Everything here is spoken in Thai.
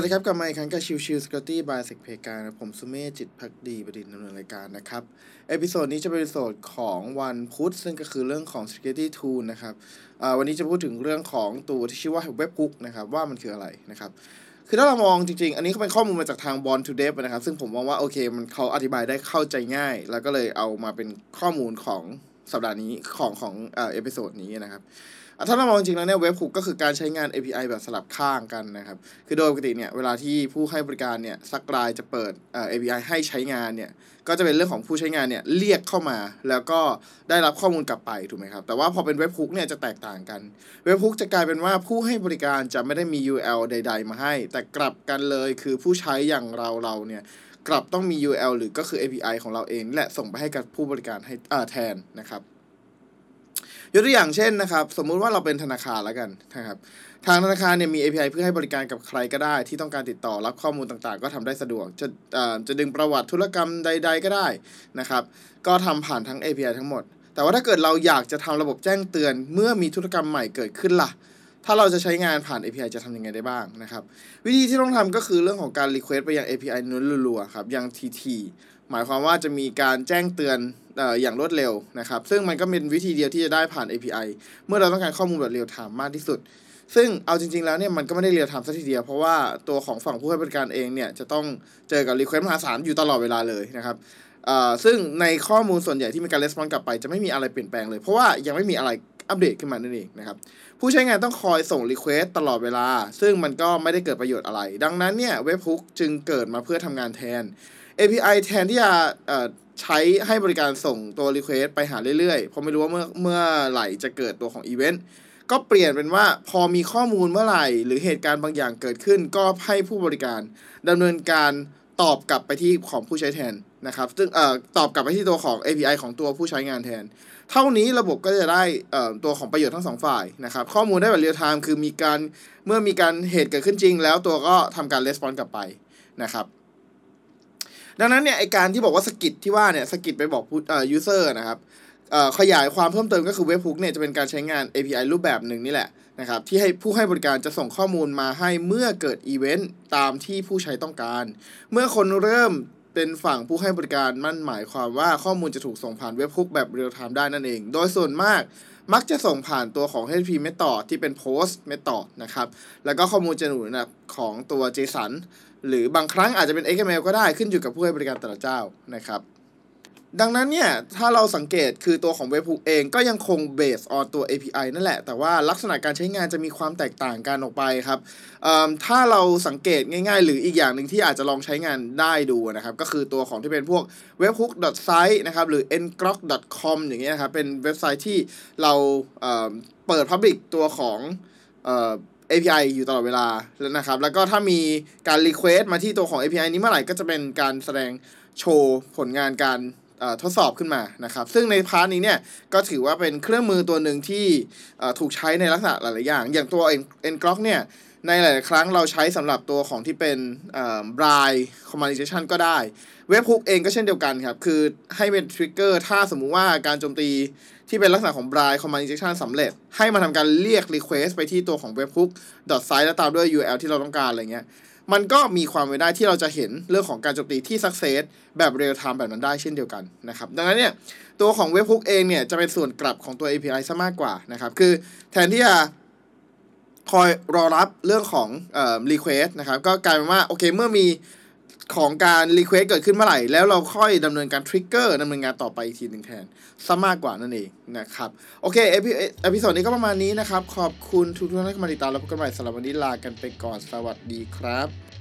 วัสดีครับกลับมาอีกครั้งกับ Chill Chill Security by SecPlayground ผมสุเมธจิตภักดีบดินทร์ดำเนินรายการนะครับ episode นี้จะเป็น episode ของวันพุธ ซึ่งก็คือเรื่องของ security tool นะครับวันนี้จะพูดถึงเรื่องของตัวที่ชื่อว่า webhook นะครับว่ามันคืออะไรนะครับ คือถ้าเรามองจริง ๆ อันนี้ก็เป็นข้อมูลมาจากทาง Born to Dev นะครับ ซึ่งผมมองว่าโอเคมันเขาอธิบายได้เข้าใจง่าย แล้วก็เลยเอามาเป็นข้อมูลของ สัปดาห์นี้ของของ episode นี้นะครับถ้าเรามองจริงๆแล้วเนี่ยเว็บ o ุกก็คือการใช้งาน API แบบสลับข้างกันนะครับ คือโดยปกติเนี่ยเวลาที่ผู้ให้บริการเนี่ยสักรายจะเปิด API ให้ใช้งานเนี่ยก็จะเป็นเรื่องของผู้ใช้งานเนี่ยเรียกเข้ามาแล้วก็ได้รับข้อมูลกลับไปถูกไหมครับ แต่ว่าพอเป็นเว็บ o ุกเนี่ยจะแตกต่างกัน เว็บ o ุกจะกลายเป็นว่าผู้ให้บริการจะไม่ได้มี URL ใด ๆ มาให้ แต่กลับกันเลยคือผู้ใช้อย่างเราเราเนี่ย กลับต้องมี URL หรือก็คือ API ของเราเอง และส่งไปให้กับผู้บริการให้อ่อแทนนะครับยกตัวอย่างเช่นนะครับ สมมุติว่าเราเป็นธนาคารแล้วกันนะครับ ทางธนาคารเนี่ยมี API เพื่อให้บริการกับใครก็ได้ ที่ต้องการติดต่อรับข้อมูลต่างๆ ก็ทำได้สะดวก จะอ่อจะดึงประวัติธุรกรรมใด ๆ ก็ได้นะครับ ก็ทำผ่านทั้ง API ทั้งหมด แต่ว่าถ้าเกิดเราอยากจะทำระบบแจ้งเตือน เมื่อมีธุรกรรมใหม่เกิดขึ้นล่ะ ถ้าเราจะใช้งานผ่าน API จะทำยังไงได้บ้างนะครับ วิธีที่ต้องทำก็คือเรื่องของการ request ไปยัง API นู้นรัวๆครับยัง TT หมายความว่าจะมีการแจ้งเตือนอย่างรวดเร็วนะครับ ซึ่งมันก็เป็นวิธีเดียวที่จะได้ผ่าน API เมื่อเราต้องการข้อมูลแบบเรียลไทม์มากที่สุด ซึ่งเอาจริง ๆ แล้วเนี่ยมันก็ไม่ได้เรียลไทม์ซะทีเดียว เพราะว่าตัวของฝั่งผู้ให้บริการเองเนี่ยจะต้องเจอกับ request มหาศาลอยู่ตลอดเวลาเลยนะครับซึ่งในข้อมูลส่วนใหญ่ที่มีการ response กลับไปจะไม่มีอะไรเปลี่ยนแปลงเลย เพราะว่ายังไม่มีอะไร อัปเดตขึ้นมานั่นเองนะครับ ผู้ใช้งานต้องคอยส่ง Request ตลอดเวลา ซึ่งมันก็ไม่ได้เกิดประโยชน์อะไร ดังนั้นเนี่ยเว็บ o ุกจึงเกิดมาเพื่อทำงานแทน API แทนที่จะใช้ให้บริการส่งตัว Request ไปหาเรื่อยๆ เพราะไม่รู้ว่าเมื่อเมื่อไหร่จะเกิดตัวของ Event ก็เปลี่ยนเป็นว่าพอมีข้อมูลเมื่อไหร่ หรือเหตุการณ์บางอย่างเกิดขึ้น ก็ให้ผู้บริการดำเนินการตอบกลับไปที่ของผู้ใช้แทน นะครับซึ่งออตอบกลับไปที่ตัวของ API ของตัวผู้ใช้งานแทน เท่านี้ระบบก็จะได้ตัวของประโยชน์ทั้งสองฝ่ายนะครับ ข้อมูลได้แบบเรียลไทม์คือมีการเมื่อมีการเหตุเกิดขึ้นจริง แล้วตัวก็ทำการレスปอนกลับไปนะครับ ดังนั้นเนี่ยไอการที่บอกว่าสะกิดที่ว่าเนี่ยสะกิดไปบอกผู้เอ่อ user นะครับเอ่อขยายความเพิ่มเติมก็คือเว็บ o ุกเนี่ยจะเป็นการใช้งาน API รูปแบบหนึ่งนี่แหละนะครับที่ให้ผู้ให้บริการจะส่งข้อมูลมาให้เมื่อเกิดอีเวนต์ตามที่ผู้ใช้ต้องการ เมื่อคนเริ่ม เป็นฝั่งผู้ให้บริการนั่นหมายความว่าข้อมูลจะถูกส่งผ่าน webhook แบบเรียลไทม์ได้นั่นเอง โดยส่วนมากมักจะส่งผ่านตัวของ HTTP method ที่เป็น post method นะครับ แล้วก็ข้อมูลจะหนุนนะของตัว JSON หรือบางครั้งอาจจะเป็น XML ก็ได้ขึ้นอยู่กับผู้ให้บริการแต่ละเจ้านะครับ ดังนั้นเนี่ย ถ้าเราสังเกตคือตัวของเว็บ o ุกเองก็ยังคงเบสออนตัว API นั่นแหละ แต่ว่าลักษณะการใช้งานจะมีความแตกต่างกันออกไปครับถ้าเราสังเกตง่ายๆ หรืออีกอย่างหนึ่งที่อาจจะลองใช้งานได้ดูนะครับ ก็คือตัวของที่เป็นพวก webhook.site นะครับ หรือ ngrok.com อย่างเงี้ยครับ เป็นเว็บไซต์ที่เราเเปิด Public ตัวของออ API อยู่ตลอดเวลาแล้วนะครับ แล้วก็ถ้ามีการ Request มาที่ตัวของ API นี้เมื่อไหร่ก็จะเป็นการแสดงโชว์ผลงานการ ทดสอบขึ้นมานะครับ ซึ่งในพาร์ทนี้เนี่ยก็ถือว่าเป็นเครื่องมือตัวหนึ่งที่ถูกใช้ในลักษณะหลาย ๆ อย่าง อย่างตัว n g r o k เนี่ยในหลาย ๆ ครั้งเราใช้สำหรับตัวของที่เป็นเอ่อ Braille Communication ก็ได้ เว็บ o ุกเองก็เช่นเดียวกันครับ คือให้เป็น trigger ถ้าสมมุติว่าการโจมตีที่เป็นลักษณะของ Blind Command Injection สำเร็จ ให้มาทำการเรียก Request ไปที่ตัวของ webhook.site แล้วตามด้วย URL ที่เราต้องการอะไรเงี้ย มันก็มีความเป็นได้ที่เราจะเห็นเรื่องของการโจมตีที่ success แบบเรียลไทม์แบบนั้นได้เช่นเดียวกันนะครับดังนั้นเนี่ยตัวของ webhook เองเนี่ยจะเป็นส่วนกลับของตัว API ซะมากกว่านะครับคือแทนที่จะคอยรอรับเรื่องของเอ่อ request นะครับก็กลายเป็นว่าโอเคเมื่อมี ของการ request เกิดขึ้นเมื่อไหร่ แล้วเราค่อยดำเนินการ trigger ดำเนินงานต่อไปอีกทีหนึ่งแทนซะมากกว่านั่นเองนะครับ โอเค epi- episode นี้ก็ประมาณนี้นะครับ ขอบคุณทุกท่านที่มาติดตามแล้วพบกันใหม่สำหรับวันนี้ลากันไปก่อนสวัสดีครับ